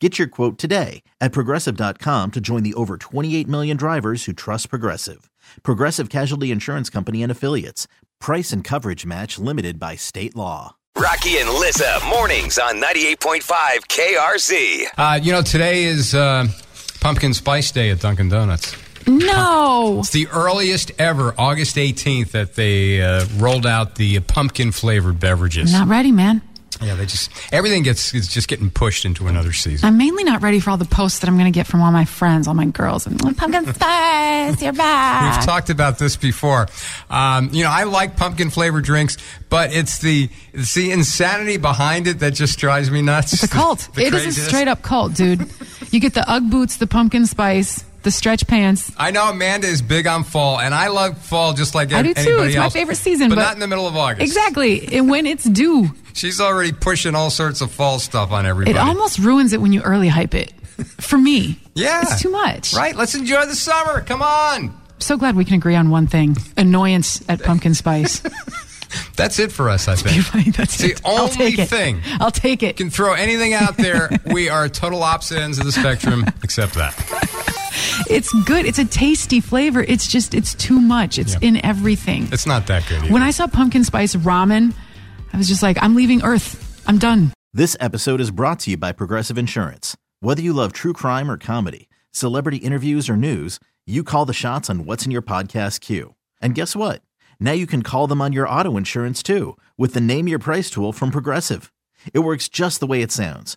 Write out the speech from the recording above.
Get your quote today at progressive.com to join the over 28 million drivers who trust Progressive. Progressive Casualty Insurance Company and Affiliates. Price and coverage match limited by state law. Rocky and Lissa, mornings on 98.5 KRZ. Uh, you know, today is uh, Pumpkin Spice Day at Dunkin' Donuts. No. It's the earliest ever, August 18th, that they uh, rolled out the pumpkin flavored beverages. Not ready, man. Yeah, they just everything gets is just getting pushed into another season. I'm mainly not ready for all the posts that I'm going to get from all my friends, all my girls. And pumpkin spice, you're back. We've talked about this before. Um, you know, I like pumpkin flavored drinks, but it's the it's the insanity behind it that just drives me nuts. It's a cult. The it is a straight up cult, dude. you get the UGG boots, the pumpkin spice, the stretch pants. I know Amanda is big on fall, and I love fall just like I do too. It's my favorite season, but, but- not in the middle of August. Exactly. And when it's due, She's already pushing all sorts of fall stuff on everybody. it almost ruins it when you early hype it. For me. yeah, It's too much. Right? Let's enjoy the summer. Come on. So glad we can agree on one thing annoyance at pumpkin spice. That's it for us. I think. That's it. the I'll only it. thing. I'll take it. can throw anything out there. we are total opposite ends of the spectrum, except that. It's good. It's a tasty flavor. It's just, it's too much. It's Yeah. in everything. It's not that good. Either. When I saw pumpkin spice ramen, I was just like, I'm leaving Earth. I'm done. This episode is brought to you by Progressive Insurance. Whether you love true crime or comedy, celebrity interviews or news, you call the shots on what's in your podcast queue. And guess what? Now you can call them on your auto insurance too with the Name Your Price tool from Progressive. It works just the way it sounds.